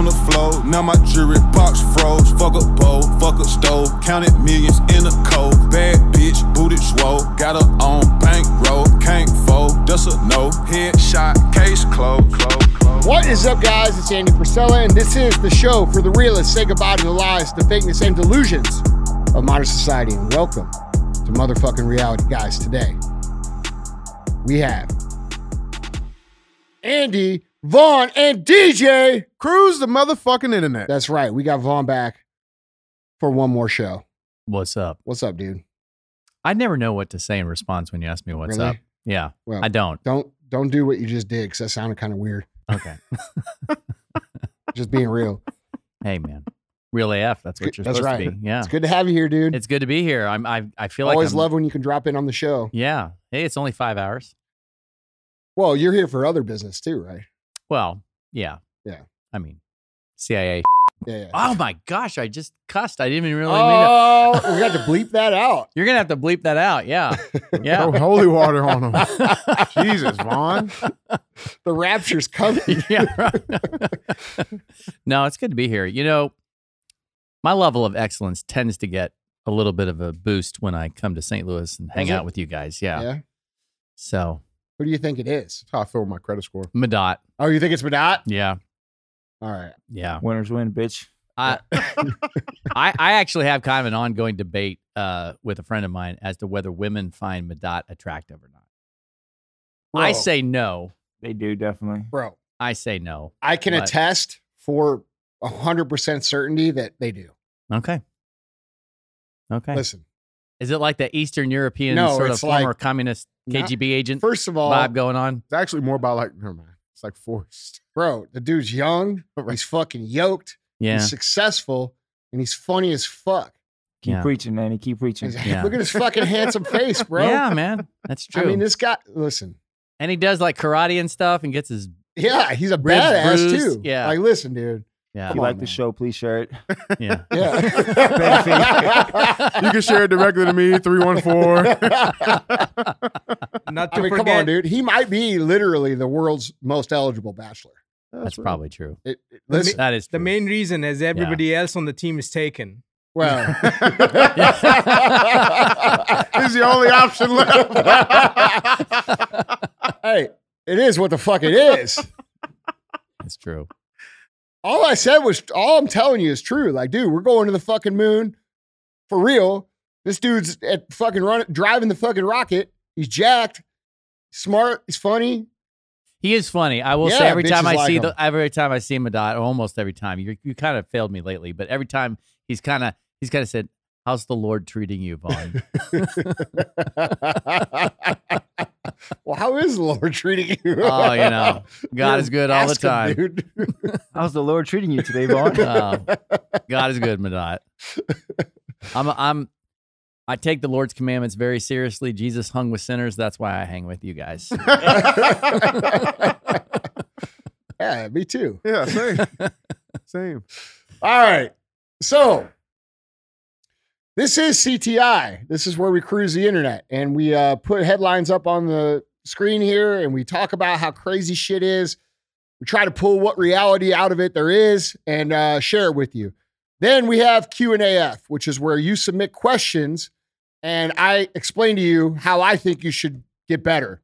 on the floor. Now my jewelry box froze. Fuck a bowl, fuck a stove. Counted millions in a cold. Bad bitch, booted swole. Got her on bankroll. Can't fold, that's a no. Headshot, case closed. Close. What is up, guys? It's Andy Frisella, and this is the show for the realists. Say goodbye to the lies, the fakeness, and delusions of modern society. And welcome to motherfucking reality, guys. Today, we have Andy, Vaughn, and DJ. Cruise the motherfucking internet. That's right. We got Vaughn back for one more show. What's up? What's up, dude? I never know what to say in response when you ask me what's Really? up. Yeah, Well, I don't. don't don't do what you just did because that sounded kind of weird. Okay. Just being real. hey, man. Real AF. That's what you're That's supposed right. to be. Yeah. It's good to have you here, dude. It's good to be here. I'm. I. I feel like Always I'm- love when you can drop in on the show. Yeah. Hey, it's only five hours. Well, you're here for other business too, right? Well, yeah. Yeah. I mean, CIA. Yeah. yeah. Oh my gosh! I just cussed. I didn't even really mean it. Oh, we got to bleep that out. You're gonna have to bleep that out. Yeah. Throw Yeah. holy water on them. Jesus, Vaughn. The rapture's coming. yeah. right. no, it's good to be here. You know, my level of excellence tends to get a little bit of a boost when I come to St. Louis and hang out with you guys. Yeah. Yeah. So, Who do you think it is? That's how I feel with my credit score. Madot. Oh, you think it's Madot? Yeah. All right. Yeah. Winners win, bitch. I, I I actually have kind of an ongoing debate uh, with a friend of mine as to whether women find Madot attractive or not. I say no. They do definitely. Bro, I say no. I can But- attest for hundred percent certainty that they do. Okay. Okay. Listen, Is it like the Eastern European No, sort of it's like- former communist Not- KGB agent first of all, vibe going on? It's actually more about like, never mind. It's like forced. bro, the dude's young. But he's fucking yoked. Yeah. He's successful, and he's funny as fuck. Keep Yeah. preaching, He Keep preaching. Yeah. Look at his fucking handsome face, bro. Yeah, man. That's true. I mean, this guy. Listen, and he does like karate and stuff and gets his yeah, he's a Ribs badass bruised. too. Yeah. like listen, dude. Yeah. If you on, like man. the show, please share it. Yeah. Yeah. You can share it directly to me, 314. Not to I mean, forget, come on, dude. He might be literally the world's most eligible bachelor. That's probably true. It, it- The listen, That is the true. main reason is everybody else on the team is taken. well, He's the only option left. hey, it is what the fuck it is. That's true. All I said was, all I'm telling you is true. Like, dude, we're going to the fucking moon for real. This dude's at fucking run, driving the fucking rocket. He's jacked, smart, he's funny. He is funny. I will Yeah, say every time I like see him. the every time I see Madot, or almost every time, you you kind of failed me lately, but every time he's kind of he's kind of said, "How's the Lord treating you, Vaughn?" well, how is the Lord treating you? oh, you know, God is good all the Ask him, time. dude. How's the Lord treating you today, Vaughn? Oh, uh, God is good, Madot. I'm I'm I take the Lord's commandments very seriously. Jesus hung with sinners. That's why I hang with you guys. yeah, me too. yeah, same. Same. All right. So this is CTI. This is where we cruise the internet and we uh, put headlines up on the screen here and we talk about how crazy shit is. We try to pull what reality out of it there is and uh, share it with you. Then we have Q&AF, which is where you submit questions and I explain to you how I think you should get better.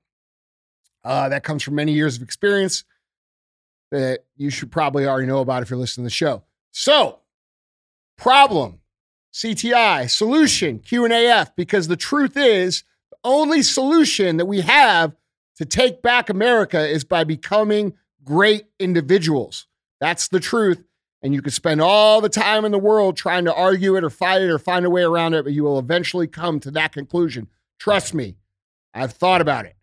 Uh, that comes from many years of experience that you should probably already know about if you're listening to the show. So, problem, CTI, solution, Q&AF, because the truth is the only solution that we have to take back America is by becoming great individuals. That's the truth. And you can spend all the time in the world trying to argue it or fight it or find a way around it, but you will eventually come to that conclusion. Trust me, I've thought about it.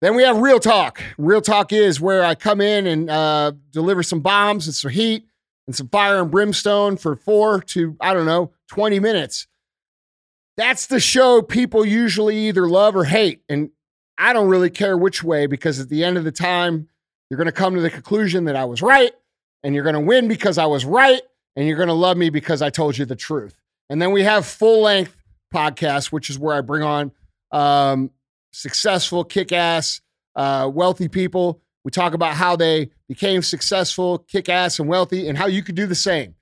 Then we have Real Talk. Real Talk is where I come in and uh, deliver some bombs and some heat and some fire and brimstone for four to, I don't know, 20 minutes. That's the show people usually either love or hate. And I don't really care which way because at the end of the time, you're going to come to the conclusion that I was right and you're going to win because I was right and you're going to love me because I told you the truth. And then we have full length podcasts, which is where I bring on um, successful, kick ass, uh, wealthy people. We We talk about how they became successful, kick ass, and wealthy, and how you could do the same.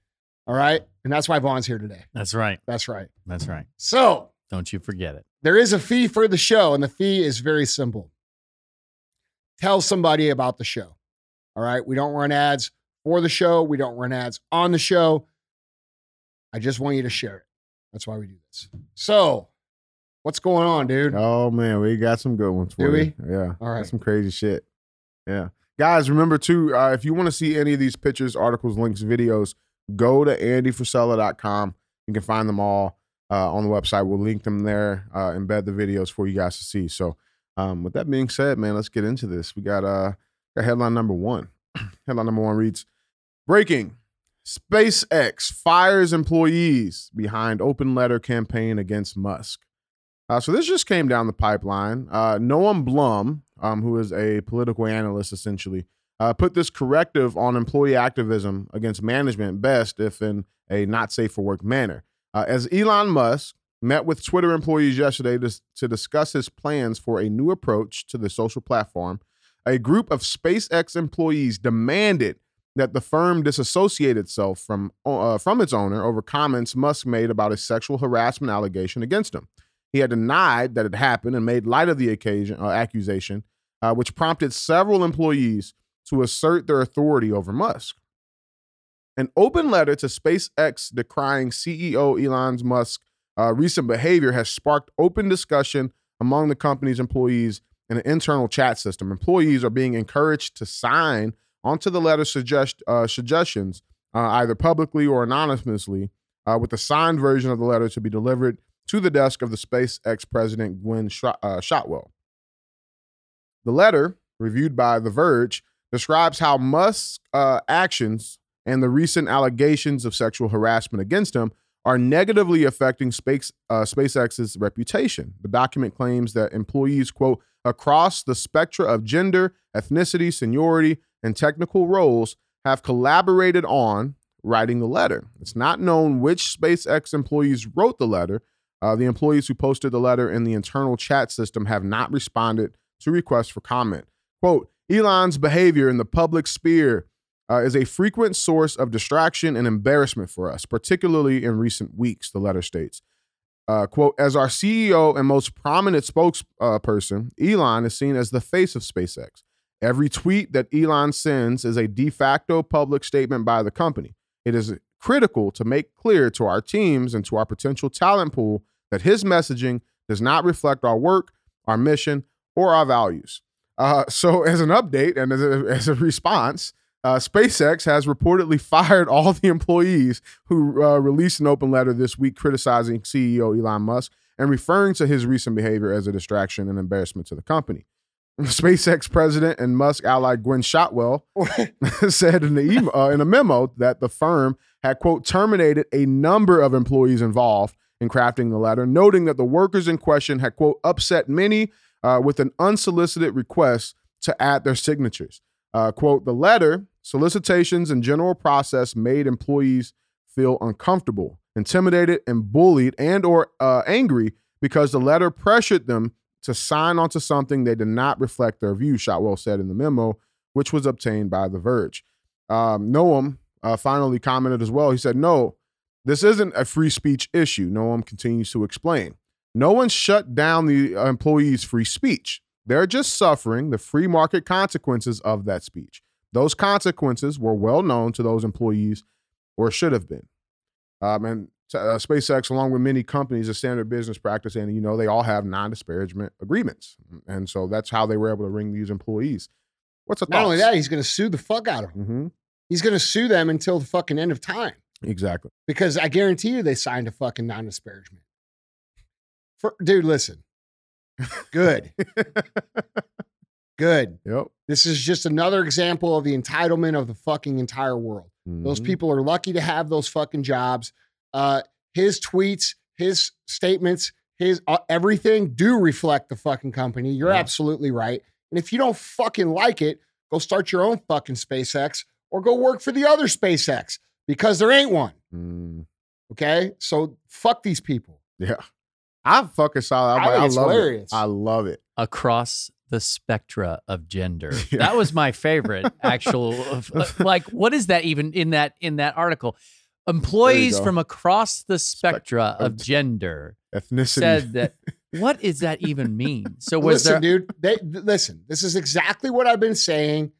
All right. And that's why Vaughn's here today. That's right. That's right. That's right. So Don't you forget it. there is a fee for the show, and the fee is very simple. Tell somebody about the show. All right. We don't run ads for the show, we don't run ads on the show. I just want you to share it. That's why we do this. So, what's going on, dude? Oh man, we got some good ones for Do you. Yeah. All right. Got some crazy shit. Yeah. Guys, remember too, uh, if you want to see any of these pictures, articles, links, videos, go to andyfrisella.com. You can find them all uh, on the website. We'll link them there, uh, embed the videos for you guys to see. So, um, with that being said, man, let's get into this. We got uh, got headline number one. headline number one reads Breaking SpaceX fires employees behind open letter campaign against Musk. Uh, so this just came down the pipeline. Uh, Noam Blum, um, who is a political analyst essentially, uh, put this corrective on employee activism against management best if in a not safe for work manner. Uh, as Elon Musk met with Twitter employees yesterday to, to discuss his plans for a new approach to the social platform, a group of SpaceX employees demanded that the firm disassociate itself from uh, from its owner over comments Musk made about a sexual harassment allegation against him. He had denied that it happened and made light of the occasion uh, accusation, uh, which prompted several employees to assert their authority over Musk. An open letter to SpaceX decrying CEO Elon Musk's uh, recent behavior has sparked open discussion among the company's employees in an internal chat system. Employees are being encouraged to sign onto the letter suggest, uh, suggestions, uh, either publicly or anonymously, uh, with the signed version of the letter to be delivered to the desk of the SpaceX president, Gwen uh, Shotwell. The letter, reviewed by The Verge, describes how Musk's uh, actions and the recent allegations of sexual harassment against him are negatively affecting Space, uh, SpaceX's reputation. The document claims that employees, quote, across the spectra of gender, ethnicity, seniority, and technical roles have collaborated on writing the letter. It's not known which SpaceX employees wrote the letter. Uh, the employees who posted the letter in the internal chat system have not responded to requests for comment. Quote, Elon's behavior in the public sphere uh, is a frequent source of distraction and embarrassment for us, particularly in recent weeks, the letter states. Uh, quote, as our CEO and most prominent spokesperson, Elon is seen as the face of SpaceX. Every tweet that Elon sends is a de facto public statement by the company. It is critical to make clear to our teams and to our potential talent pool that his messaging does not reflect our work, our mission, or our values. Uh, so, as an update and as a, as a response, uh, SpaceX has reportedly fired all the employees who uh, released an open letter this week criticizing CEO Elon Musk and referring to his recent behavior as a distraction and embarrassment to the company. SpaceX president and Musk ally Gwen Shotwell said in, the email, uh, in a memo that the firm had, quote, terminated a number of employees involved in crafting the letter, noting that the workers in question had, quote, upset many uh, with an unsolicited request to add their signatures. Uh, quote, the letter, solicitations, and general process made employees feel uncomfortable, intimidated, and bullied and or uh, angry because the letter pressured them to sign onto something they did not reflect their views, Shotwell said in the memo, which was obtained by The Verge. Um, Noam uh, finally commented as well. He said, no, this isn't a free speech issue. Noam continues to explain. No one shut down the employees' free speech. They're just suffering the free market consequences of that speech. Those consequences were well known to those employees, or should have been. Um, and uh, SpaceX, along with many companies, a standard business practice, and you know they all have non-disparagement agreements, and so that's how they were able to ring these employees. What's a Not only that, he's going to sue the fuck out of them. hmm He's going to sue them until the fucking end of time Exactly. because I guarantee you they signed a fucking non disparagement. Dude, listen. Good. Good. Yep. This is just another example of the entitlement of the fucking entire world. Those Mhm. people are lucky to have those fucking jobs. Uh, his tweets, his statements, his uh, everything do reflect the fucking company. You're Yeah. absolutely right. And if you don't fucking like it, go start your own fucking SpaceX or go work for the other SpaceX because there ain't one. Mm. Okay. So fuck these people. Yeah. I fucking saw that. I I'm think like, I love hilarious. it. I love it. Across the spectra of gender. Yeah. That was my favorite actual of- uh, like what is that even in that in that article? Employees from across the spectra of of gender Ethnicity. said that what does that even mean? So was listen, there dude. They listen. This is exactly what I've been saying.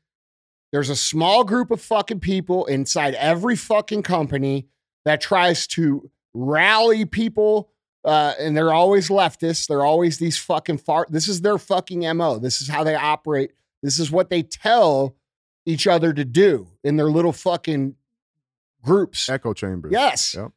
There's a small group of fucking people inside every fucking company that tries to rally people, uh, and they're always leftists. They're always these fucking far. This is their fucking mo. This is how they operate. This is what they tell each other to do in their little fucking groups. echo chambers. Yes. Yep.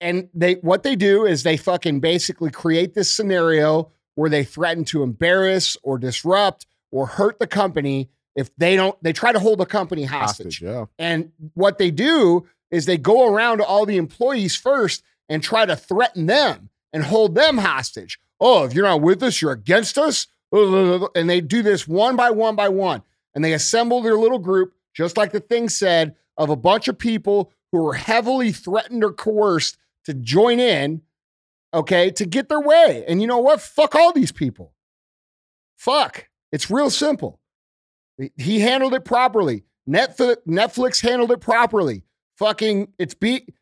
And they what they do is they fucking basically create this scenario where they threaten to embarrass or disrupt or hurt the company if they don't they try to hold the company hostage. Hostage. Yeah. And what they do is they go around to all the employees first and try to threaten them and hold them hostage. Oh, if you're not with us, you're against us. And they do this one by one by one. And they assemble their little group, just like the thing said, of a bunch of people who were heavily threatened or coerced to join in, okay, to get their way. And you know what? Fuck all these people. Fuck. It's real simple. He handled it properly. Netflix, Netflix handled it properly. Fucking, it's beat.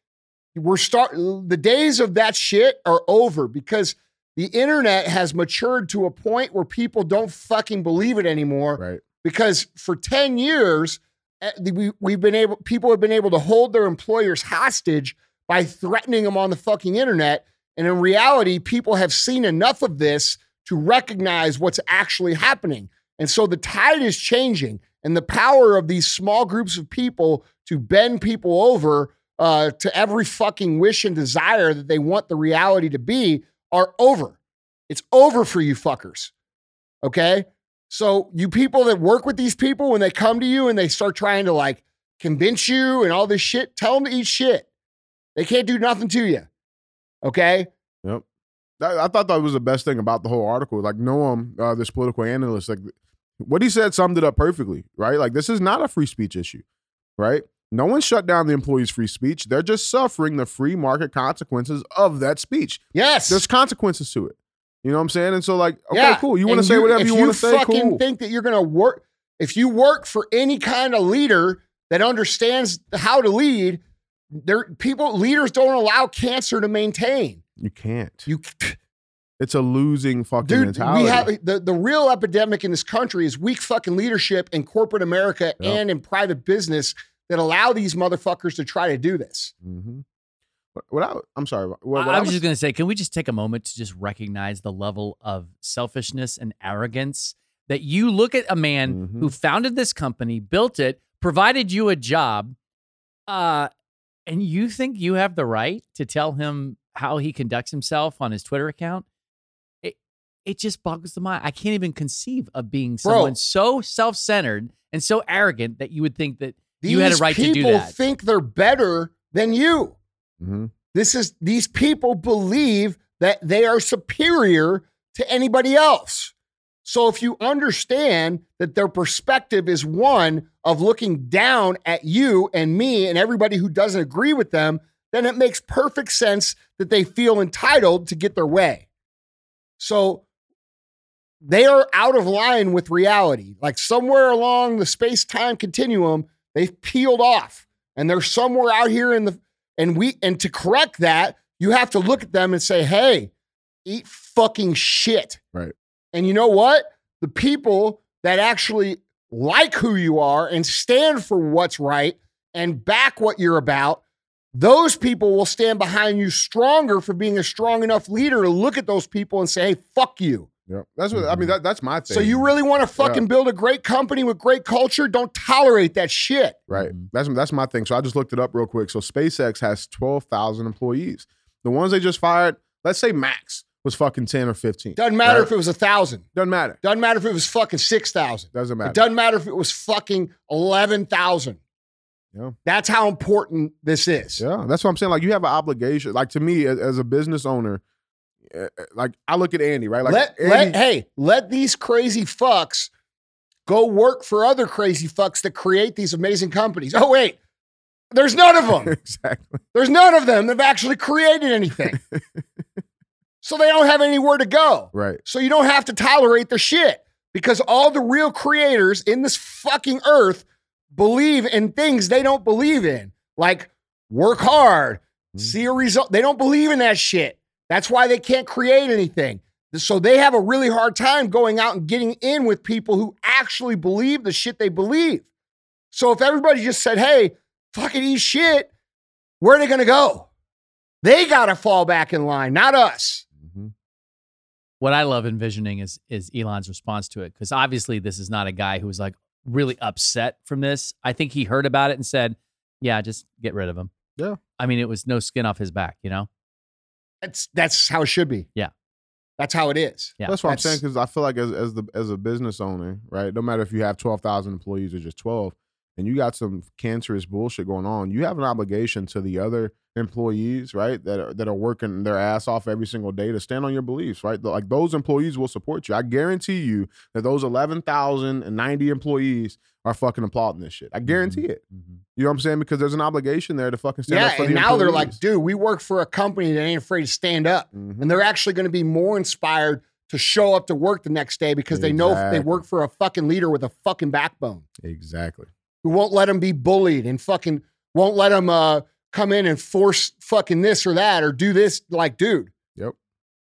We're start. The days of that shit are over because the internet has matured to a point where people don't fucking believe it anymore. Right. Because for ten years, eh, we we've been able. People have been able to hold their employers hostage by threatening them on the fucking internet. And in reality, people have seen enough of this to recognize what's actually happening. And so the tide is changing, and the power of these small groups of people to bend people over uh, to every fucking wish and desire that they want the reality to be are over. It's over for you fuckers. Okay. So, you people that work with these people, when they come to you and they start trying to like convince you and all this shit, tell them to eat shit. They can't do nothing to you. Okay. Yep. That, I thought that was the best thing about the whole article. Like Noam, uh, this political analyst, like what he said summed it up perfectly, right? Like this is not a free speech issue, right? No one shut down the employees' free speech. They're just suffering the free market consequences of that speech. Yes. There's consequences to it. You know what I'm saying? And so, like, okay, Yeah. cool. You want to say whatever if you want to say, fucking cool. think that you're going to work, if you work for any kind of leader that understands how to lead, there people leaders don't allow cancer to maintain. You can't. You, It's a losing fucking dude, mentality. we have the the real epidemic in this country is weak fucking leadership in corporate America Yeah. and in private business that allow these motherfuckers to try to do this. hmm What, what I, I'm sorry. What, what I, I was just going to say, can we just take a moment to just recognize the level of selfishness and arrogance that you look at a man Mhm. who founded this company, built it, provided you a job, uh, and you think you have the right to tell him how he conducts himself on his Twitter account? It it just boggles the mind. I can't even conceive of being Bro. someone so self-centered and so arrogant that you would think that These you had a right to do people think they're better than you. hmm This is these people believe that they are superior to anybody else. So if you understand that their perspective is one of looking down at you and me and everybody who doesn't agree with them, then it makes perfect sense that they feel entitled to get their way. So they are out of line with reality. Like somewhere along the space-time continuum, they've peeled off and they're somewhere out here in the and we and to correct that, you have to look at them and say, "Hey, eat fucking shit." Right. And you know what? The people that actually like who you are and stand for what's right and back what you're about, those people will stand behind you stronger for being a strong enough leader to look at those people and say, "Hey, fuck you." Yep. That's what I mean. That, that's my thing. So you really want to fucking Yeah. build a great company with great culture? Don't tolerate that shit. Right. Mhm. That's that's my thing. So I just looked it up real quick. So SpaceX has twelve thousand employees. The ones they just fired, let's say Max was fucking ten or fifteen. Doesn't matter Right. if it was a thousand. Doesn't matter. Doesn't matter if it was fucking six thousand. Doesn't matter. It doesn't matter if it was fucking 11,000. Yeah. That's how important this is. Yeah, that's what I'm saying. Like you have an obligation. Like to me, as, as a business owner, uh, uh, like I look at Andy, right? Like let, Andy, let, hey, let these crazy fucks go work for other crazy fucks that create these amazing companies. Oh, wait. There's none of them. exactly. There's none of them that have actually created anything. so they don't have anywhere to go. Right. So you don't have to tolerate the shit. because all the real creators in this fucking earth believe in things they don't believe in, like work hard, Mhm. see a result. They don't believe in that shit. That's why they can't create anything. So they have a really hard time going out and getting in with people who actually believe the shit they believe. So if everybody just said, hey, fucking eat shit, where are they going to go? They got to fall back in line, not us. Mhm. what I love envisioning is is Elon's response to it because obviously this is not a guy who was like really upset from this. I think he heard about it and said, "Yeah, just get rid of him." Yeah. I mean, it was no skin off his back, you know. That's that's how it should be. Yeah. That's how it is. Yeah. That's what I'm saying because I feel like as as the as a business owner, right? No matter if you have twelve thousand employees or just twelve, and you got some cancerous bullshit going on, you have an obligation to the other employees, right? That are that are working their ass off every single day to stand on your beliefs, right? Like those employees will support you. I guarantee you that those eleven thousand and ninety employees are fucking applauding this shit. I guarantee it. Mhm. You know what I'm saying? Because there's an obligation there to fucking stand yeah, up for and now they're like, dude, we work for a company that ain't afraid to stand up. Mhm. And they're actually going to be more inspired to show up to work the next day because they know they work for a fucking leader with a fucking backbone exactly. who won't let them be bullied and fucking won't let them uh, come in and force fucking this or that or do this. Like, dude, Yep.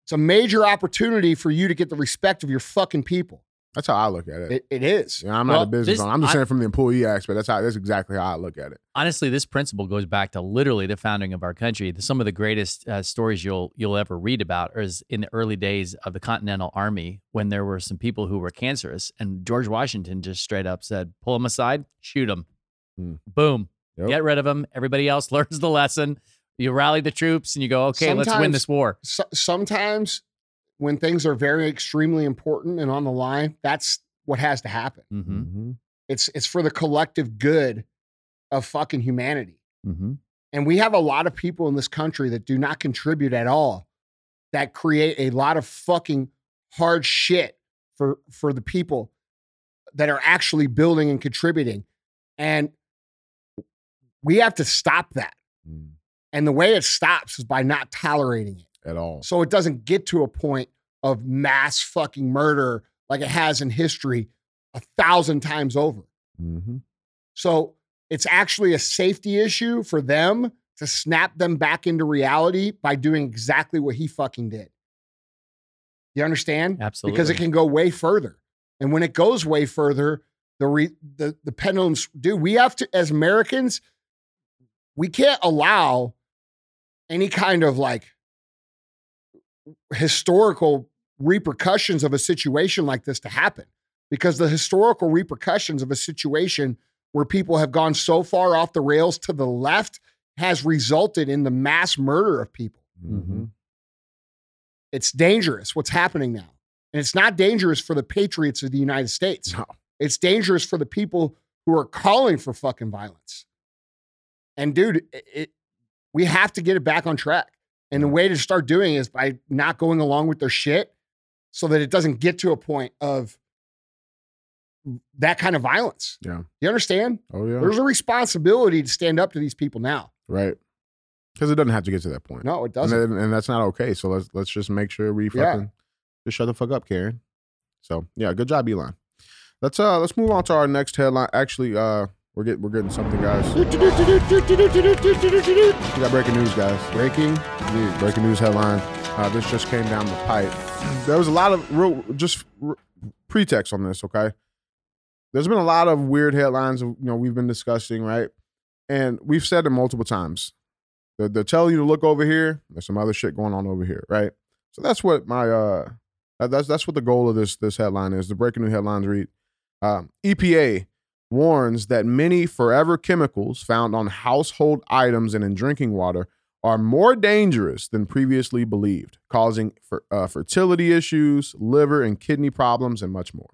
it's a major opportunity for you to get the respect of your fucking people. That's how I look at it. It, it is. Yeah, I'm Well, not a business this- owner. I'm just I- saying from the employee aspect. That's how. That's exactly how I look at it. Honestly, this principle goes back to literally the founding of our country. Some of the greatest uh, stories you'll you'll ever read about is in the early days of the Continental Army when there were some people who were cancerous, and George Washington just straight up said, "Pull them aside, shoot them, Hmm. boom, Yep. get rid of them." Everybody else learns the lesson. You rally the troops, and you go, "Okay, let's win this war." so, sometimes when things are very extremely important and on the line, that's what has to happen. hmm Mhm. It's it's for the collective good of fucking humanity. hmm And we have a lot of people in this country that do not contribute at all that create a lot of fucking hard shit for for the people that are actually building and contributing. And we have to stop that. Mm. And the way it stops is by not tolerating it. At all. So it doesn't get to a point of mass fucking murder like it has in history a thousand times over. hmm So it's actually a safety issue for them to snap them back into reality by doing exactly what he fucking did. You understand? Absolutely. Because it can go way further. And when it goes way further, the re, the the pendulums do. We have to as Americans, we can't allow any kind of like historical repercussions of a situation like this to happen because the historical repercussions of a situation where people have gone so far off the rails to the left has resulted in the mass murder of people. hmm It's dangerous what's happening now. And it's not dangerous for the patriots of the United States. No. It's dangerous for the people who are calling for fucking violence. And dude, it, it- we have to get it back on track. And the way to start doing is by not going along with their shit so that it doesn't get to a point of that kind of violence. Yeah. You understand? Oh yeah. There's a responsibility to stand up to these people now. right. Because it doesn't have to get to that point. No, it doesn't. then- and that's not okay. So let's let's just make sure we Yeah. fucking just shut the fuck up, Karen. So yeah, good job, Elon. Let's uh let's move on to our next headline. Actually, uh we're getting we're getting something, guys. We got breaking news, guys. Breaking news. Breaking news headline. Uh, this just came down the pipe. There was a lot of real just r- pretext on this. Okay, there's been a lot of weird headlines. You know, we've been discussing right, and we've said it multiple times. They're, they're telling you to look over here. There's some other shit going on over here, right? So that's what my uh that's that's what the goal of this this headline is. The breaking news headlines read: um, EPA warns that many forever chemicals found on household items and in drinking water are more dangerous than previously believed, causing uh, fertility issues, liver and kidney problems, and much more.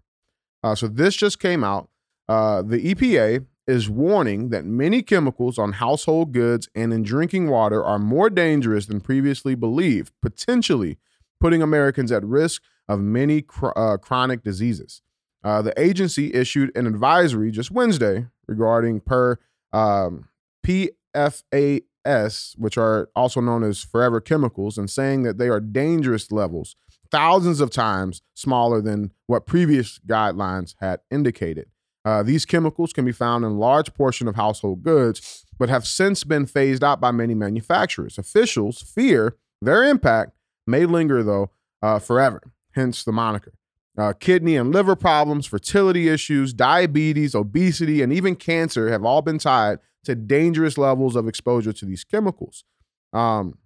Uh, so this just came out. Uh, the EPA is warning that many chemicals on household goods and in drinking water are more dangerous than previously believed, potentially putting Americans at risk of many chr- uh, chronic diseases. Uh, the agency issued an advisory just Wednesday regarding per um, PFAS, which are also known as forever chemicals, and saying that they are dangerous levels thousands of times smaller than what previous guidelines had indicated. Uh, these chemicals can be found in large portion of household goods, but have since been phased out by many manufacturers. Officials fear their impact may linger, though, uh, forever, hence the moniker. Uh, kidney and liver problems, fertility issues, diabetes, obesity, and even cancer have all been tied to dangerous levels of exposure to these chemicals. Um,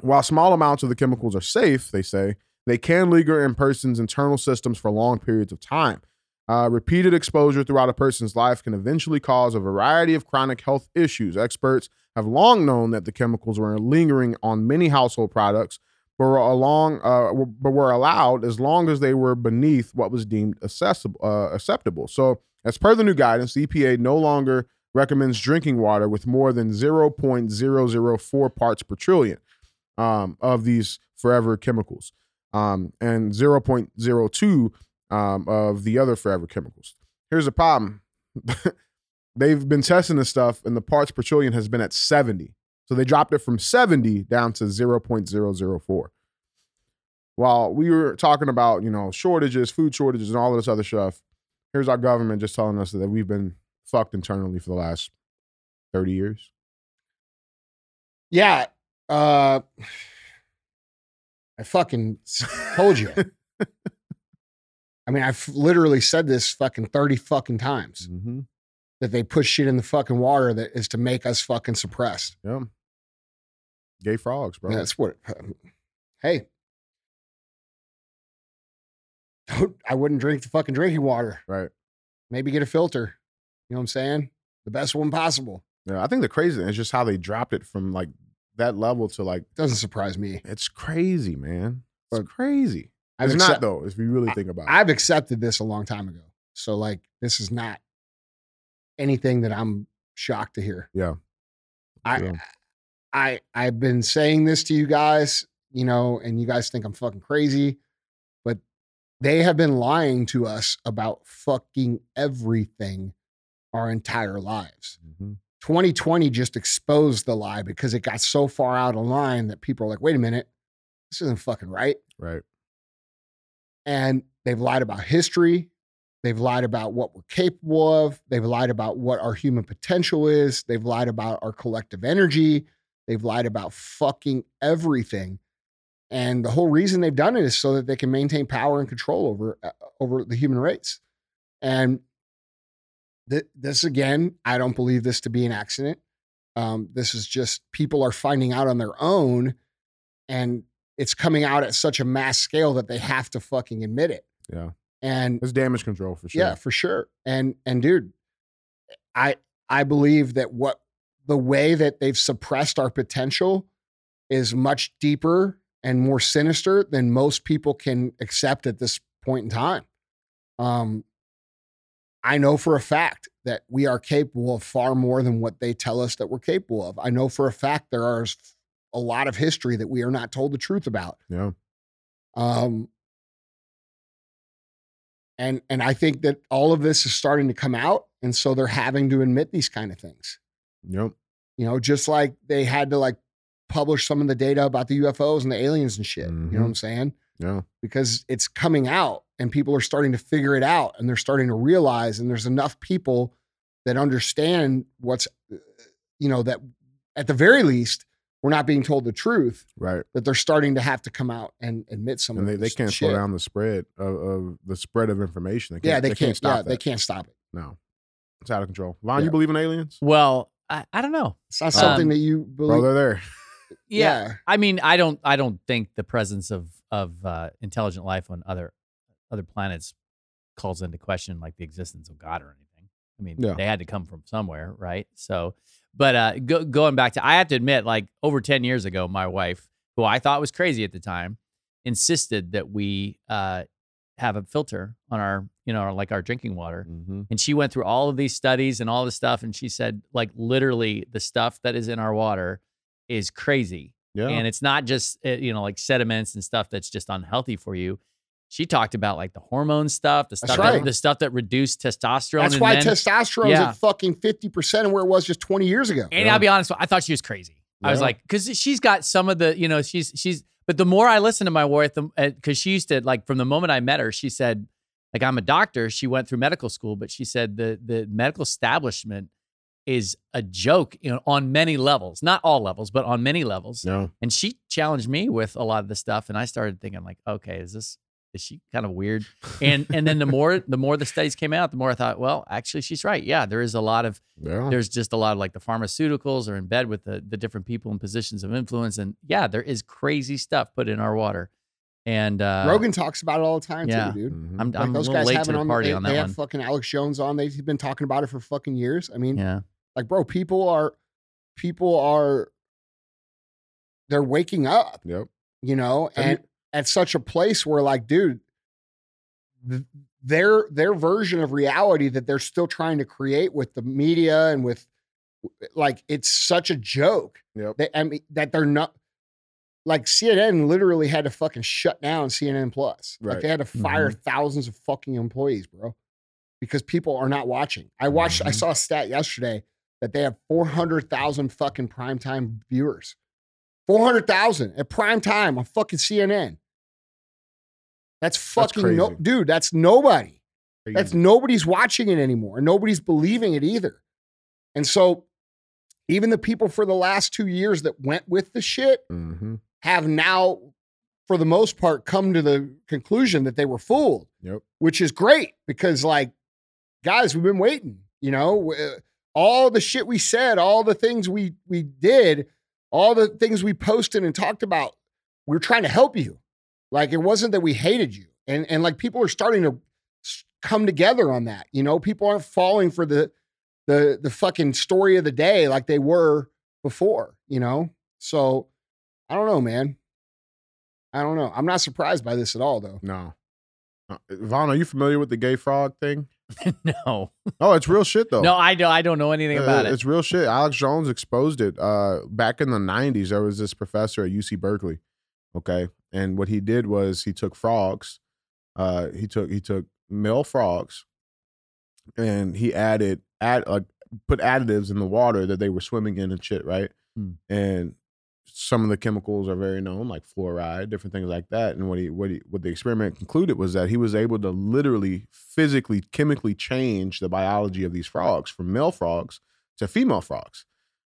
while small amounts of the chemicals are safe, they say, they can linger in persons' internal systems for long periods of time. Uh, repeated exposure throughout a person's life can eventually cause a variety of chronic health issues. Experts have long known that the chemicals were lingering on many household products, but were, along, uh, but were allowed as long as they were beneath what was deemed accessible, uh, acceptable. So, as per the new guidance, the EPA no longer recommends drinking water with more than 0.004 parts per trillion um, of these forever chemicals um, and 0.02 um, of the other forever chemicals. Here's the problem. They've been testing this stuff, and the parts per trillion has been at 70. So they dropped it from 70 down to 0.004. While we were talking about, you know, shortages, food shortages, and all this other stuff, here's our government just telling us that we've been fucked internally for the last 30 years. Yeah. Uh, I fucking told you. I mean, I've literally said this fucking 30 fucking times Mm-hmm. that they push shit in the fucking water that is to make us fucking suppressed. Yeah. Gay frogs, bro. That's what. Uh, hey, don't, I wouldn't drink the fucking drinking water. Right. Maybe get a filter. You know what I'm saying? The best one possible. Yeah. I think the crazy thing is just how they dropped it from like that level to like, Doesn't surprise me. it's crazy, man. It's But crazy. I've, It's accept- not though, if you really think about it. I've accepted this a long time ago. So like, this is not anything that I'm shocked to hear. Yeah. I, Yeah. I, I've been saying this to you guys, you know, and you guys think I'm fucking crazy, but they have been lying to us about fucking everything our entire lives. Mhm. 2020 just exposed the lie because it got so far out of line that people are like, wait a minute, this isn't fucking right. Right. And they've lied about history. They've lied about what we're capable of. They've lied about what our human potential is. They've lied about our collective energy. They've lied about fucking everything. And the whole reason they've done it is so that they can maintain power and control over uh, over the human race. And th- this again, I don't believe this to be an accident. Um, this is just people are finding out on their own, and it's coming out at such a mass scale that they have to fucking admit it. Yeah. And It's damage control for sure. yeah, for sure. And and dude, I I believe that what the way that they've suppressed our potential is much deeper and more sinister than most people can accept at this point in time. Um I know for a fact that we are capable of far more than what they tell us that we're capable of. I know for a fact there are a lot of history that we are not told the truth about. Yeah. Um, and and I think that all of this is starting to come out, and so they're having to admit these kind of things. Yep. You know, just like they had to like publish some of the data about the UFOs and the aliens and shit. You know what Mhm. I'm saying? Yeah. Because it's coming out, and people are starting to figure it out, and they're starting to realize, and there's enough people that understand what's, uh, you know, that at the very least we're not being told the truth. Right. That they're starting to have to come out and admit some And of they, they can't shit. slow down the spread of, of the spread of information. They can't, yeah, they, can't. stop yeah, that. they can't stop it. No. It's out of control. Vaughn, Yeah. you believe in aliens? Well, I, I don't know. It's not something Um, that you Bro, believe. they're there. Yeah. I mean, I don't I don't think the presence of of uh, intelligent life on other other planets calls into question like the existence of God or anything. I mean, Yeah. they had to come from somewhere, right? So, but uh, go, going back to, I have to admit, like over ten years ago, my wife, who I thought was crazy at the time, insisted that we uh, have a filter on our, you know, like our drinking water. Mm-hmm. And she went through all of these studies and all this stuff. And she said, like, literally, the stuff that is in our water is crazy. Yeah. And it's not just, uh, you know, like sediments and stuff that's just unhealthy for you. She talked about like the hormone stuff, the stuff, right. that, the stuff that reduced testosterone. That's why men. testosterone is at fucking fifty percent of where it was just twenty years ago. And Yeah. I'll be honest, I thought she was crazy. I was like, because she's got some of the, you know, she's she's But the more I listen to my wife, because uh, she used to like from the moment I met her, she said, like I'm a doctor. She went through medical school, but she said the the medical establishment is a joke, you know, on many levels, not all levels, but on many levels. No. And she challenged me with a lot of the stuff, and I started thinking like, okay, is this is she kind of weird? And and then the more the more the studies came out, the more I thought, well, actually, she's right. Yeah, there is a lot of Yeah. there's just a lot of like the pharmaceuticals are in bed with the the different people in positions of influence, and yeah, there is crazy stuff put in our water. And uh, Rogan talks about it all the time yeah. too, dude. Mhm. I'm, Like I'm those guys late have to the on party they, on they have one. fucking Alex Jones on. They've been talking about it for fucking years. I mean, Yeah, like, bro, people are people are they're waking up, Yep. you know, and at such a place where, like, dude, th- their their version of reality that they're still trying to create with the media and with like it's such a joke Yep. that I mean that they're not like CNN literally had to fucking shut down CNN Plus. Like Right. they had to fire Mm-hmm. thousands of fucking employees, bro, because people are not watching. I watched. I Mhm. saw a stat yesterday that they have four hundred thousand fucking primetime viewers. Four hundred thousand at prime time on fucking CNN. That's fucking no, dude. That's nobody. That's nobody's watching it anymore. Nobody's believing it either. And so, even the people for the last two years that went with the shit Mhm. have now, for the most part, come to the conclusion that they were fooled, Yep. which is great because, like, guys, we've been waiting. You know, Uh, all the shit we said, all the things we we did, all the things we posted and talked about, we are trying to help you. Like, it wasn't that we hated you, and and like people are starting to come together on that. You know, people aren't falling for the the the fucking story of the day like they were before. You know, so I don't know, man. I don't know. I'm not surprised by this at all, though. No. Uh, Vaughn, are you familiar with the gay frog thing? no, Oh, it's real shit though. no, I don't. I don't know anything Uh, about it. It's real shit. Alex Jones exposed it. Uh, back in the '90s, there was this professor at UC Berkeley. Okay, and what he did was he took frogs. Uh, he took he took male frogs, and he added add like put additives in the water that they were swimming in and shit, right? Hmm. And some of the chemicals are very known, like fluoride, different things like that. And what he what he what the experiment concluded was that he was able to literally, physically, chemically change the biology of these frogs from male frogs to female frogs,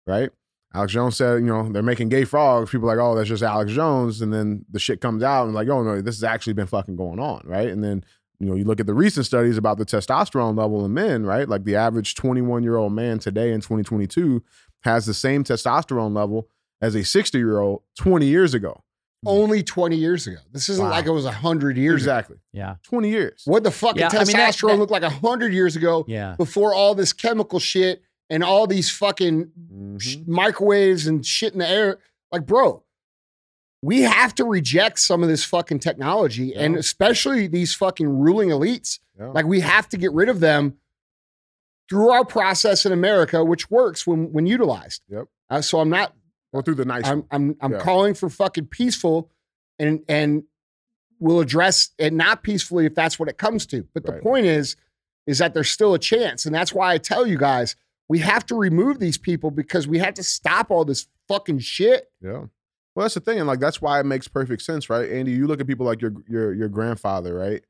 right? Alex Jones said, you know, they're making gay frogs. People like, oh, that's just Alex Jones. And then the shit comes out and like, oh no, this has actually been fucking going on, right? And then you know, you look at the recent studies about the testosterone level in men, right? Like the average 21 year old man today in 2022 has the same testosterone level as a 60 year old 20 years ago. Only 20 years ago. This isn't Wow. like it was 100 years ago. exactly. yeah, 20 years. What the fucking Yeah, I mean, that- testosterone that- looked like 100 years ago yeah. before all this chemical shit and all these fucking Mhm. sh- microwaves and shit in the air. Like, bro, we have to reject some of this fucking technology and especially these fucking ruling elites. Yeah. Like, we have to get rid of them through our process in America, which works when when utilized. Yep. Uh, so I'm not Go through the nice I'm one. I'm I'm Yeah. calling for fucking peaceful and and we'll address it not peacefully if that's what it comes to. But the Right. point is is that there's still a chance. And that's why I tell you guys, we have to remove these people because we have to stop all this fucking shit. Yeah. Well, that's the thing, and like that's why it makes perfect sense, right? Andy, you look at people like your your your grandfather, right?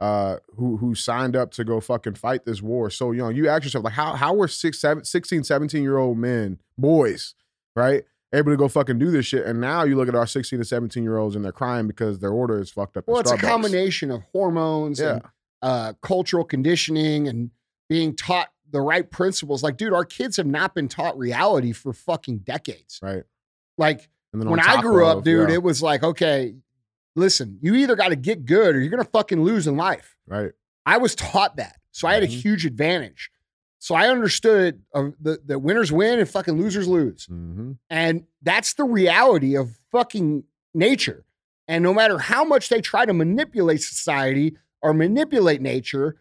Uh, who who signed up to go fucking fight this war so young. You ask yourself, like, how how were six, seven, 16, 17 year old men, boys, right, able to go fucking do this shit? And now you look at our 16 to 17 year olds and they're crying because their order is fucked up. Well, it's a combination of hormones Yeah. and uh, cultural conditioning and being taught the right principles. Like, dude, our kids have not been taught reality for fucking decades. Right. Like, And when I grew up, dude, yeah, it was like, okay, listen, you either got to get good or you're gonna fucking lose in life. right. I was taught that, so I had a Mhm. huge advantage. So I understood uh, the the winners win and fucking losers lose, Mm-hmm. and that's the reality of fucking nature. And no matter how much they try to manipulate society or manipulate nature,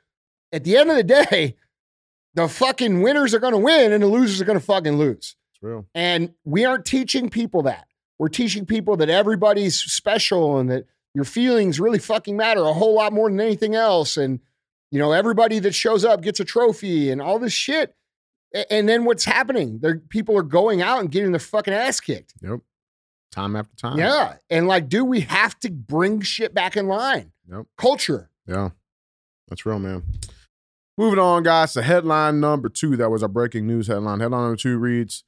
at the end of the day, the fucking winners are gonna win and the losers are gonna fucking lose. It's real. And we aren't teaching people that. We're teaching people that everybody's special and that your feelings really fucking matter a whole lot more than anything else. And, you know, everybody that shows up gets a trophy and all this shit. And then what's happening? There, people are going out and getting their fucking ass kicked. Yep. time after time. Yeah. And like, dude, we have to bring shit back in line. Yep. Culture. Yeah. That's real, man. Moving on, guys, to headline number two. That was our breaking news headline. Headline number two reads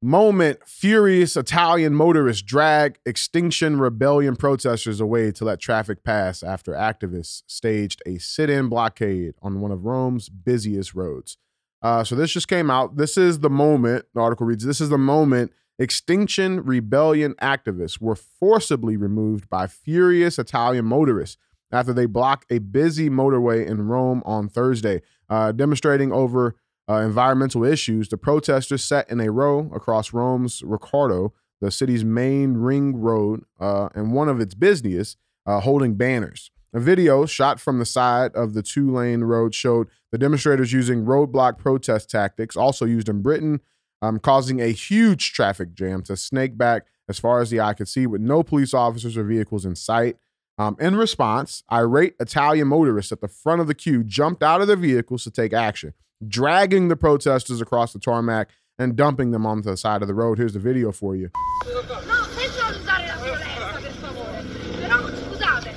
Moment furious Italian motorists drag Extinction Rebellion protesters away to let traffic pass after activists staged a sit in blockade on one of Rome's busiest roads. Uh, so this just came out. This is the moment, the article reads This is the moment Extinction Rebellion activists were forcibly removed by furious Italian motorists after they blocked a busy motorway in Rome on Thursday, uh, demonstrating over uh, environmental issues. The protesters sat in a row across Rome's Raccordo, the city's main ring road, uh, and one of its busiest, uh, holding banners. A video shot from the side of the two lane road showed the demonstrators using roadblock protest tactics, also used in Britain, um, causing a huge traffic jam to snake back as far as the eye could see, with no police officers or vehicles in sight. Um, in response, irate Italian motorists at the front of the queue jumped out of their vehicles to take action, dragging the protesters across the tarmac and dumping them onto the side of the road. Here's the video for you. No, senza usare la violenza, per favore. Però scusate.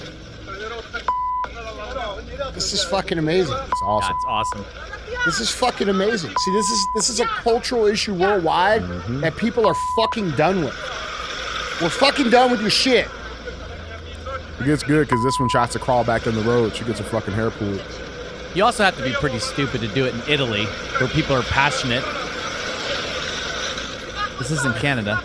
This is fucking amazing. It's awesome. That's awesome. This is fucking amazing. See, this is this is a cultural issue worldwide Mm-hmm. that people are fucking done with. We're fucking done with your shit. It gets good because this one tries to crawl back in the road. She gets a fucking hair pulled. You also have to be pretty stupid to do it in Italy, where people are passionate. This is in Canada.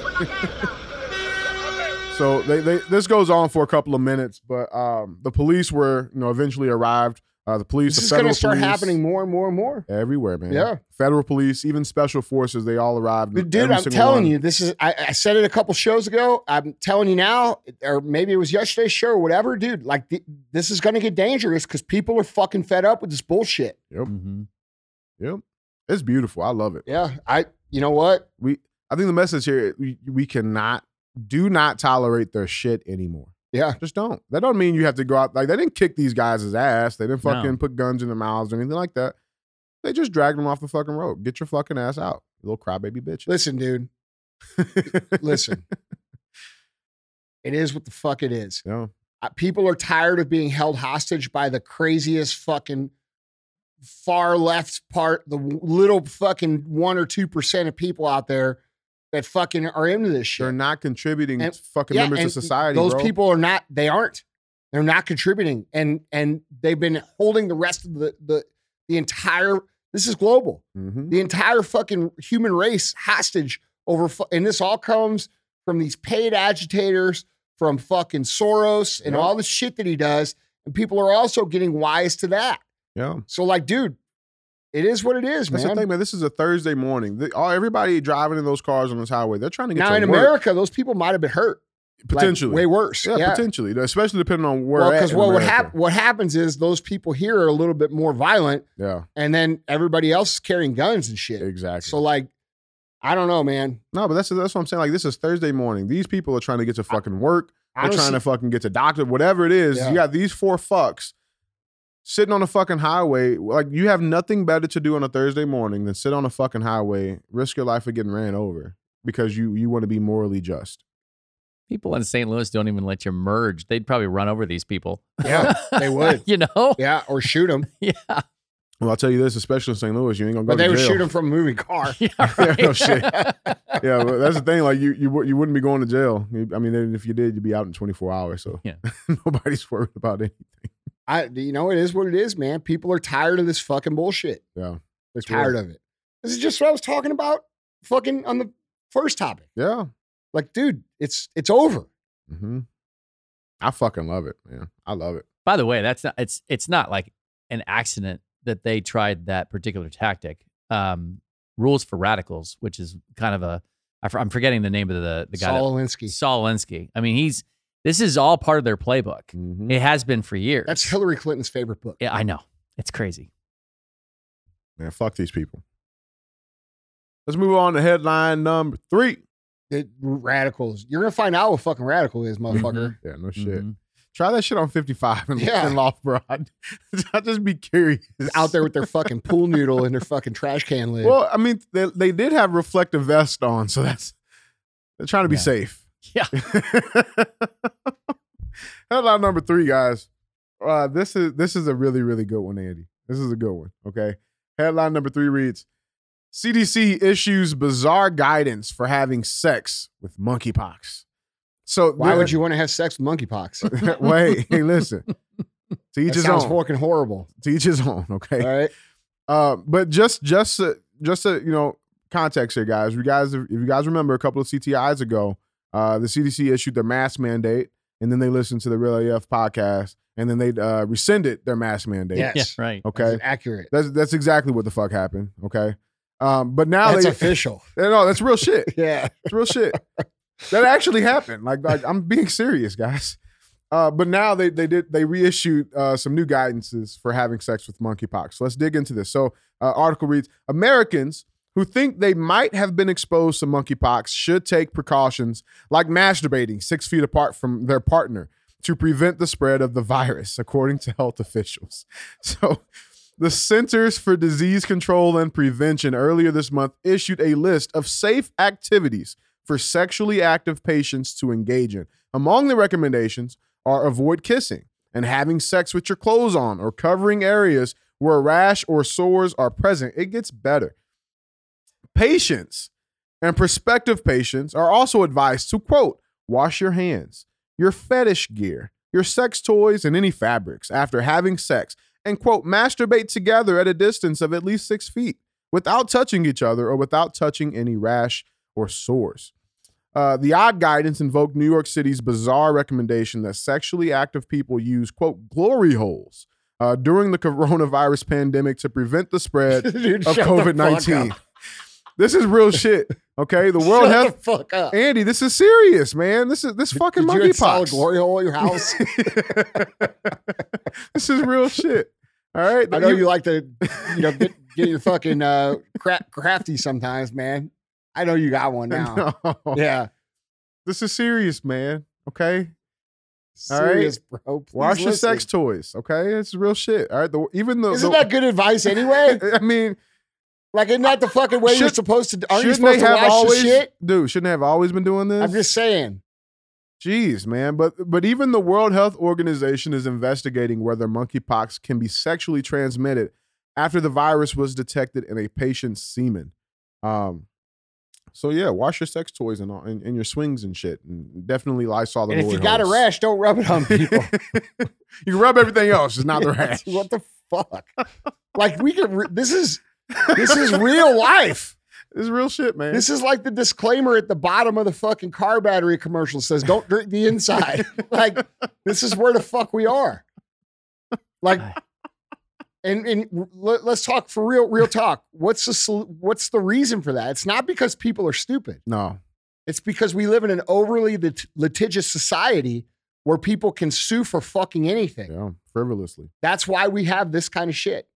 So they, they this goes on for a couple of minutes, but um, the police were you know eventually arrived. Uh, the police, This the is going to start police, happening more and more and more. everywhere, man. Yeah. federal police, even special forces, they all arrived. But dude, I'm telling one. you, this is. I, I said it a couple shows ago. I'm telling you now, or maybe it was yesterday's show or whatever, dude. Like th- this is going to get dangerous because people are fucking fed up with this bullshit. Yep, Mm-hmm. yep. It's beautiful. I love it. Yeah, I. You know what? We, I think the message here, we, we cannot, do not tolerate their shit anymore. Yeah, Just don't. That don't mean you have to go out. Like they didn't kick these guys' ass. They didn't No. fucking put guns in their mouths or anything like that. They just dragged them off the fucking road. Get your fucking ass out, you little crybaby bitch. listen, dude. Listen, it is what the fuck it is. Yeah. Uh, people are tired of being held hostage by the craziest fucking far left part, the w- little fucking one or two percent of people out there that fucking are into this shit. They're not contributing And- fucking members of society. Those bro. people are not. They aren't. They're not contributing, and and they've been holding the rest of the the the entire. This is global. Mhm. The entire fucking human race hostage over, and this all comes from these paid agitators, from fucking Soros and Yep. all the shit that he does, and people are also getting wise to that. Yeah. So, like, dude, it is what it is, That's man. the thing, man. This is a Thursday morning. The, all, everybody driving in those cars on this highway, they're trying to get now to in work. America, those people might have been hurt, like, potentially. way worse. yeah, Yeah, potentially. Especially depending on where. Because in what would America. What happens is those people here are a little bit more violent, Yeah, and then everybody else is carrying guns and shit. exactly. So, like, I don't know, man. no, but that's that's what I'm saying. Like this is Thursday morning. These people are trying to get to fucking work. They're Honestly, trying to fucking get to doctor, whatever it is. Yeah. You got these four fucks sitting on a fucking highway. Like you have nothing better to do on a Thursday morning than sit on a fucking highway, risk your life of getting ran over because you you want to be morally just. People in St. Louis don't even let you merge. They'd probably run over these people. Yeah, they would. you know? yeah, or shoot them, Yeah. Well, I'll tell you this, especially in St. Louis, you ain't gonna go but to they would jail. shoot them from a moving car. Yeah, Yeah, no shit. yeah, but that's the thing. Like you, you, you wouldn't be going to jail. I mean, if you did, you'd be out in 24 hours. So Yeah. nobody's worried about anything. I, you know, it is what it is, man. People are tired of this fucking bullshit. Yeah, They're It's real. tired of it. This is just what I was talking about, fucking on the first topic. yeah. Like, dude, it's it's over. hmm I fucking love it, man. I love it. By the way, that's not it's it's not like an accident that they tried that particular tactic. Um, Rules for Radicals, which is kind of a I f- I'm forgetting the name of the the guy Saul that, Alinsky. Saul Alinsky. I mean, he's this is all part of their playbook. Mhm. It has been for years. That's Hillary Clinton's favorite book. yeah, I know. It's crazy. Man, fuck these people. Let's move on to headline number three. The radicals. You're gonna find out what fucking radical is, motherfucker. Yeah, no shit. Mhm. Try that shit on 55 and Yeah. in Loughborough. I'd, I'd just be curious. Out there with their fucking pool noodle and their fucking trash can lid. Well, I mean, they, they did have reflective vest on, so that's they're trying to be Yeah. safe. Yeah. Headline number three, guys. Uh, this is this is a really really good one, Andy. This is a good one. Okay. Headline number three reads: CDC issues bizarre guidance for having sex with monkeypox. So Why would you want to have sex with monkeypox? wait? Hey, listen. To each That his sounds own. fucking horrible. To each his own. Okay. All right. Uh, but just just uh, just uh, you know context here, guys. You guys, if you guys remember, a couple of CTIs ago, uh, the CDC issued their mask mandate, and then they listened to the Real AF podcast, and then they uh, rescinded their mask mandate. Yes. Yeah, right. Okay. That's accurate. That's that's exactly what the fuck happened. Okay. Um, but now That's they official. no, that's real shit. Yeah. It's real shit. That actually happened. Like, like I'm being serious, guys. Uh, but now they they did they reissued uh, some new guidances for having sex with monkeypox. So let's dig into this. So uh, article reads: Americans who think they might have been exposed to monkeypox should take precautions like masturbating six feet apart from their partner to prevent the spread of the virus, according to health officials. So. The Centers for Disease Control and Prevention earlier this month issued a list of safe activities for sexually active patients to engage in. Among the recommendations are avoid kissing and having sex with your clothes on or covering areas where a rash or sores are present. It gets better. Patients and prospective patients are also advised to quote, wash your hands, your fetish gear, your sex toys, and any fabrics after having sex, and quote, masturbate together at a distance of at least six feet without touching each other or without touching any rash or sores. Uh, the odd guidance invoked New York City's bizarre recommendation that sexually active people use, quote, glory holes uh, during the coronavirus pandemic to prevent the spread Dude, of COVID fuck 19. This is real shit. Okay. The World Shut Health. the fuck up. Andy, this is serious, man. This is this fucking Did you install a monkeypox. glory hole your house? this is real shit. All right. I know you like to, you know, get, get your fucking uh, cra- crafty sometimes, man. I know you got one now. No. Yeah. This is serious, man. Okay. All right. Serious, bro. Please Wash your sex toys. Okay. It's real shit. All right. The, even the, Isn't the- that good advice anyway? I mean, Like, isn't that the fucking way you're supposed to? Aren't you supposed to have wash always, shit? dude? Shouldn't they have always been doing this? I'm just saying. Jeez, man. But but even the World Health Organization is investigating whether monkeypox can be sexually transmitted after the virus was detected in a patient's semen. Um. So yeah, wash your sex toys and all, and, and your swings and shit, and definitely Lysol the. And if you got a rash, don't rub it on people. you can rub everything else, it's not the rash. what the fuck? Like we could. Re- this is this is real life. This is real shit, man. This is like the disclaimer at the bottom of the fucking car battery commercial says, "Don't drink the inside." like this is where the fuck we are. Like, and and let, us talk for real, real talk. What's the what's the reason for that? It's not because people are stupid. no, It's because we live in an overly lit- litigious society where people can sue for fucking anything. yeah, frivolously. That's why we have this kind of shit.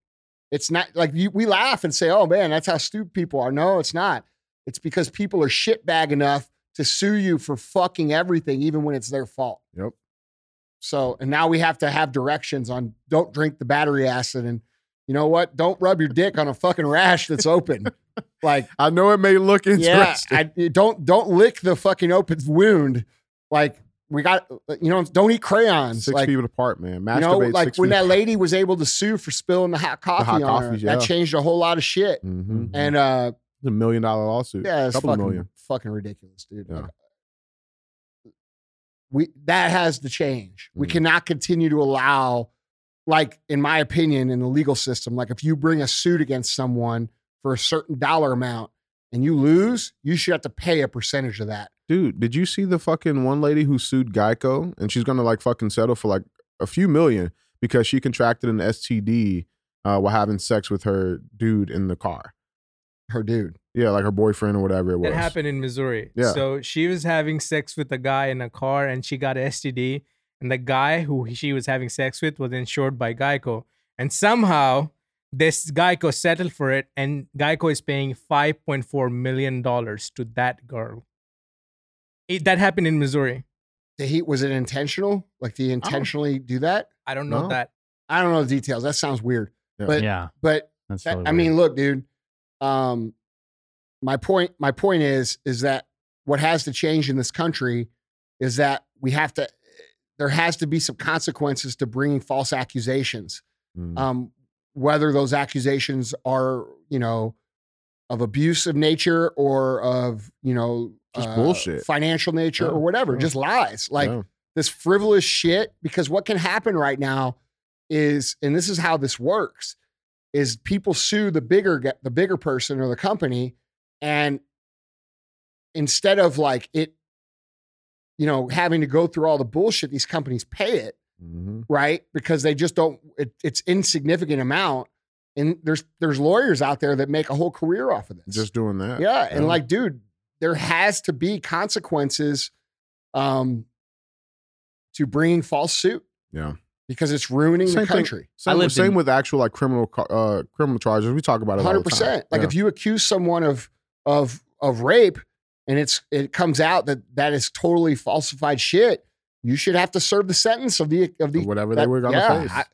It's not like you, we laugh and say, "Oh man, that's how stupid people are." No, it's not. It's because people are shitbag enough to sue you for fucking everything, even when it's their fault. Yep. So, and now we have to have directions on don't drink the battery acid, and you know what? Don't rub your dick on a fucking rash that's open. like, I know it may look yeah, interesting. I, don't don't lick the fucking open wound. Like, we got you know, don't eat crayons. Six like, feet apart, man. Masturbate you know, like when feet that lady was able to sue for spilling the hot coffee hot on her, coffees, that yeah. changed a whole lot of shit. hmm And uh, It's a million dollar lawsuit. yeah, it's couple fucking million. fucking ridiculous, dude. Yeah. Like, we that has to change. We Mhm. cannot continue to allow, like in my opinion, in the legal system, like if you bring a suit against someone for a certain dollar amount and you lose, you should have to pay a percentage of that. Dude, did you see the fucking one lady who sued Geico and she's gonna like fucking settle for like a few million because she contracted an STD uh, while having sex with her dude in the car. Her dude. Yeah, like her boyfriend or whatever it was. That happened in Missouri. Yeah. So she was having sex with a guy in a car and she got a STD. And the guy who she was having sex with was insured by Geico. And somehow this Geico settled for it. And Geico is paying $5.4 million to that girl. It, that happened in Missouri. The heat was it intentional? Like did he intentionally do that? I don't know No. that. I don't know the details. That sounds weird. Yeah. But yeah, but that's. That- really I mean, weird. look, dude. Um, my point. My point is, is that what has to change in this country is that we have to there has to be some consequences to bringing false accusations Mm. um, whether those accusations are, you know, of abusive nature or of, you know, uh, Just bullshit. financial nature Yeah, or whatever, yeah. just lies. Like Yeah. this frivolous shit. Because what can happen right now is, and this is how this works, is people sue the bigger the bigger person or the company, and instead of like it, you know, having to go through all the bullshit, these companies pay it Mhm. right? Because they just don't. It, it's insignificant amount, and there's there's lawyers out there that make a whole career off of this. Just doing that. yeah, and yeah. like, dude, there has to be consequences, um, to bringing false suit Yeah. because it's ruining Same the thing. country. Same, lived same in- with actual like criminal uh criminal charges. We talk about it. Hundred percent. Like Yeah. if you accuse someone of of of rape, and it's it comes out that that is totally falsified shit, you should have to serve the sentence of the of the whatever they were gonna yeah, face. I,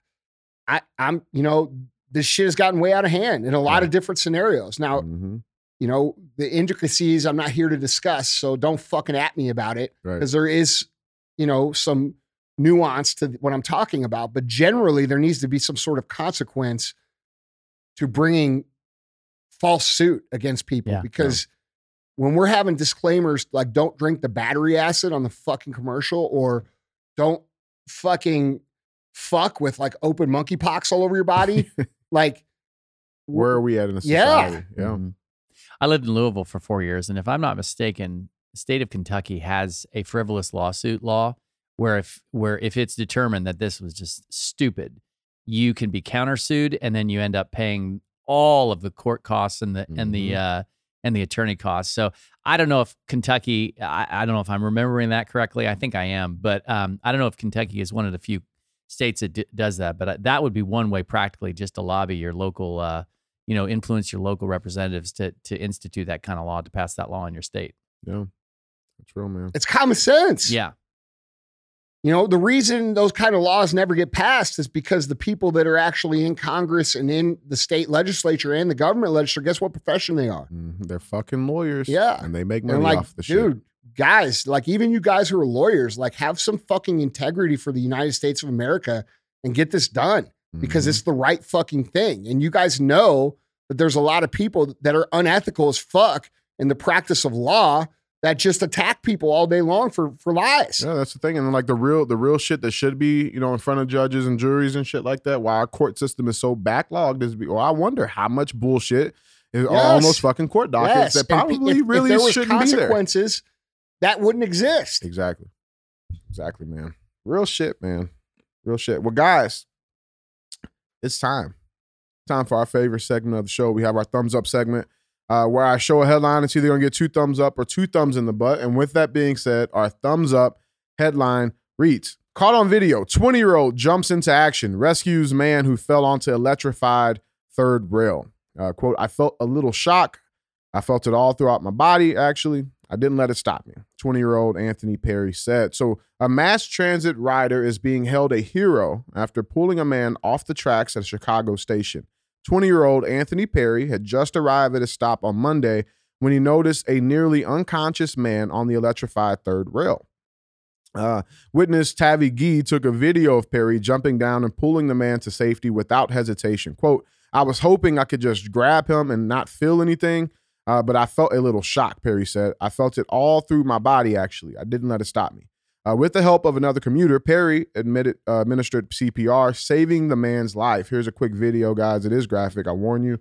I, I'm, you know, this shit has gotten way out of hand in a lot Yeah. of different scenarios. Now, Mhm. You know, the intricacies I'm not here to discuss, so don't fucking at me about it Right. because there is, you know, some nuance to what I'm talking about. But generally, there needs to be some sort of consequence to bringing false suit against people Yeah. because when we're having disclaimers like don't drink the battery acid on the fucking commercial or don't fucking fuck with like open monkeypox all over your body like Where are we at in the Yeah. society? Yeah. Mhm. I lived in Louisville for four years, and if I'm not mistaken, the state of Kentucky has a frivolous lawsuit law where if where if it's determined that this was just stupid, you can be countersued, and then you end up paying all of the court costs and the and the Mhm. uh, and the attorney costs. So I don't know if Kentucky. I, I don't know if I'm remembering that correctly. I think I am, but um, I don't know if Kentucky is one of the few states that d- does that. But uh, that would be one way, practically, just to lobby your local. Uh, you know, influence your local representatives to to institute that kind of law to pass that law in your state. Yeah. That's real, man. it's common sense Yeah, you know the reason those kind of laws never get passed is because the people that are actually in congress and in the state legislature and the government legislature guess what profession they are Mhm. They're fucking lawyers. Yeah. And they make money like off the shit. guys like even you guys who are lawyers like have some fucking integrity for the united states of america and get this done because Mhm. it's the right fucking thing. And you guys know that there's a lot of people that are unethical as fuck in the practice of law that just attack people all day long for for lies. Yeah, that's the thing. And like the real the real shit that should be, you know, in front of judges and juries and shit like that, why our court system is so backlogged is well, I wonder how much bullshit is Yes. on those fucking court dockets that probably if- if really there shouldn't be there. consequences, that wouldn't exist. Exactly. Exactly, man. Real shit, man. Real shit. Well, guys, it's time. Time for our favorite segment of the show. We have our thumbs up segment uh, where I show a headline. It's either going to get two thumbs up or two thumbs in the butt. And with that being said, our thumbs up headline reads Caught on video 20 year old jumps into action, rescues man who fell onto electrified third rail. Uh, quote, I felt a little shock. I felt it all throughout my body, actually. I didn't let it stop me. 20 year old Anthony Perry said. So, a mass transit rider is being held a hero after pulling a man off the tracks at a Chicago station. 20 year old Anthony Perry had just arrived at a stop on Monday when he noticed a nearly unconscious man on the electrified third rail. Uh, witness Tavi Gee took a video of Perry jumping down and pulling the man to safety without hesitation. Quote, I was hoping I could just grab him and not feel anything, uh, but I felt a little shock, Perry said. I felt it all through my body, actually. I didn't let it stop me. Uh, with the help of another commuter, Perry admitted, uh, administered CPR, saving the man's life. Here's a quick video, guys. It is graphic. I warn you.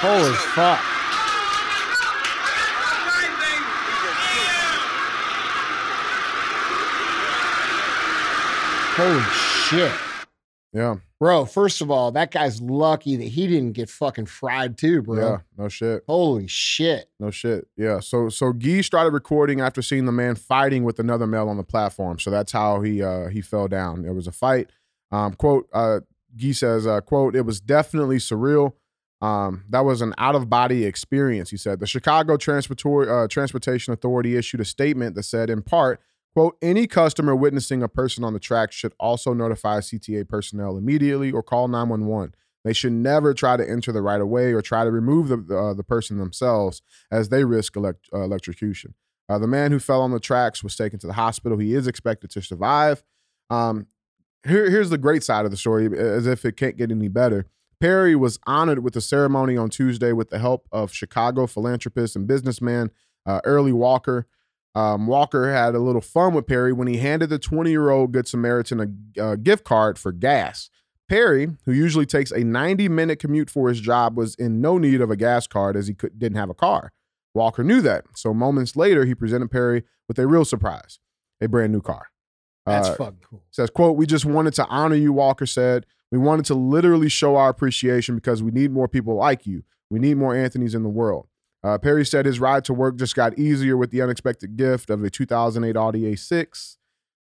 Holy fuck. Holy shit. Yeah, Bro, first of all, that guy's lucky that he didn't get fucking fried too, bro. yeah, no shit. Holy shit. No shit. Yeah. So so Gee started recording after seeing the man fighting with another male on the platform. So that's how he uh he fell down. There was a fight. Um quote uh Gee says uh quote it was definitely surreal. Um that was an out of body experience he said. The Chicago Transportor uh, Transportation Authority issued a statement that said in part Quote, any customer witnessing a person on the track should also notify CTA personnel immediately or call 911. They should never try to enter the right of way or try to remove the, uh, the person themselves as they risk elect- uh, electrocution. Uh, the man who fell on the tracks was taken to the hospital. He is expected to survive. Um, here, here's the great side of the story, as if it can't get any better. Perry was honored with a ceremony on Tuesday with the help of Chicago philanthropist and businessman uh, Early Walker. Um, Walker had a little fun with Perry when he handed the 20 year old Good Samaritan a, a gift card for gas. Perry, who usually takes a 90 minute commute for his job, was in no need of a gas card as he could, didn't have a car. Walker knew that. So moments later, he presented Perry with a real surprise a brand new car. That's Uh, fucking cool. says, quote, we just wanted to honor you, Walker said. We wanted to literally show our appreciation because we need more people like you. We need more Anthony's in the world. Uh, Perry said his ride to work just got easier with the unexpected gift of a 2008 Audi A6.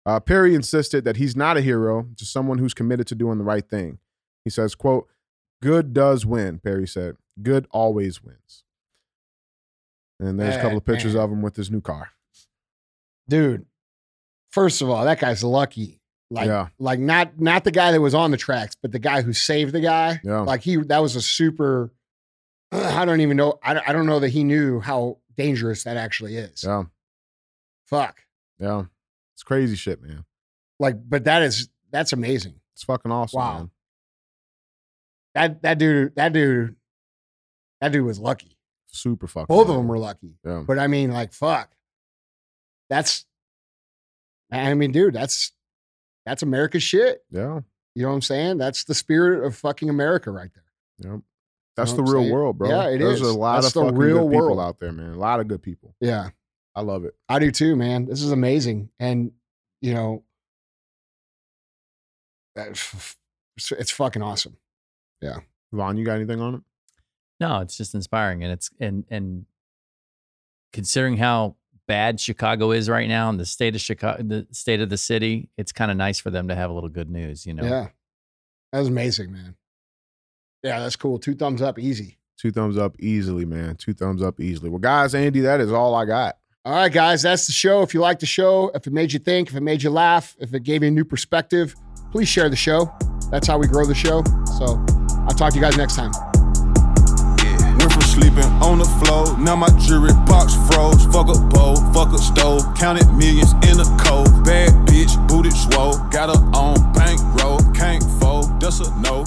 Uh, Perry insisted that he's not a hero, just someone who's committed to doing the right thing. He says, quote, good does win, Perry said. Good always wins. And there's a couple of pictures Man. of him with his new car. Dude, first of all, that guy's lucky. Like, Yeah. like not not the guy that was on the tracks, but the guy who saved the guy. Yeah. Like he that was a super I don't even know. I don't, I don't know that he knew how dangerous that actually is. Yeah. Fuck. Yeah. It's crazy shit, man. Like, but that is that's amazing. It's fucking awesome. Wow. Man. That that dude, that dude, that dude was lucky. Super fucking. Both of them were lucky. Yeah. But I mean, like, fuck. That's I mean, dude, that's that's America's shit. Yeah. You know what I'm saying? That's the spirit of fucking America right there. Yep. That's know the real saying? world, bro. Yeah, it There's is. a lot That's of the fucking real good people world. out there, man. A lot of good people. Yeah. I love it. I do too, man. This is amazing. And you know, uh, it's, it's fucking awesome. Yeah. Vaughn, you got anything on it? No, it's just inspiring, and it's and and considering how bad Chicago is right now and the state of Chicago, the state of the city, it's kind of nice for them to have a little good news. You know, Yeah. That was amazing, man. Yeah, that's cool. Two thumbs up, easy. Two thumbs up easily, man. Two thumbs up easily. Well, guys, Andy, that is all I got. All right, guys, that's the show. If you like the show, if it made you think, if it made you laugh, if it gave you a new perspective, please share the show. That's how we grow the show. So I'll talk to you guys next time. Yeah. Went from sleeping on the floor, now my jewelry box froze. Fuck a bowl, fuck a stove, counted millions in a cold. Bad bitch, booted swole, got her on bankroll, can't fold, that's a no.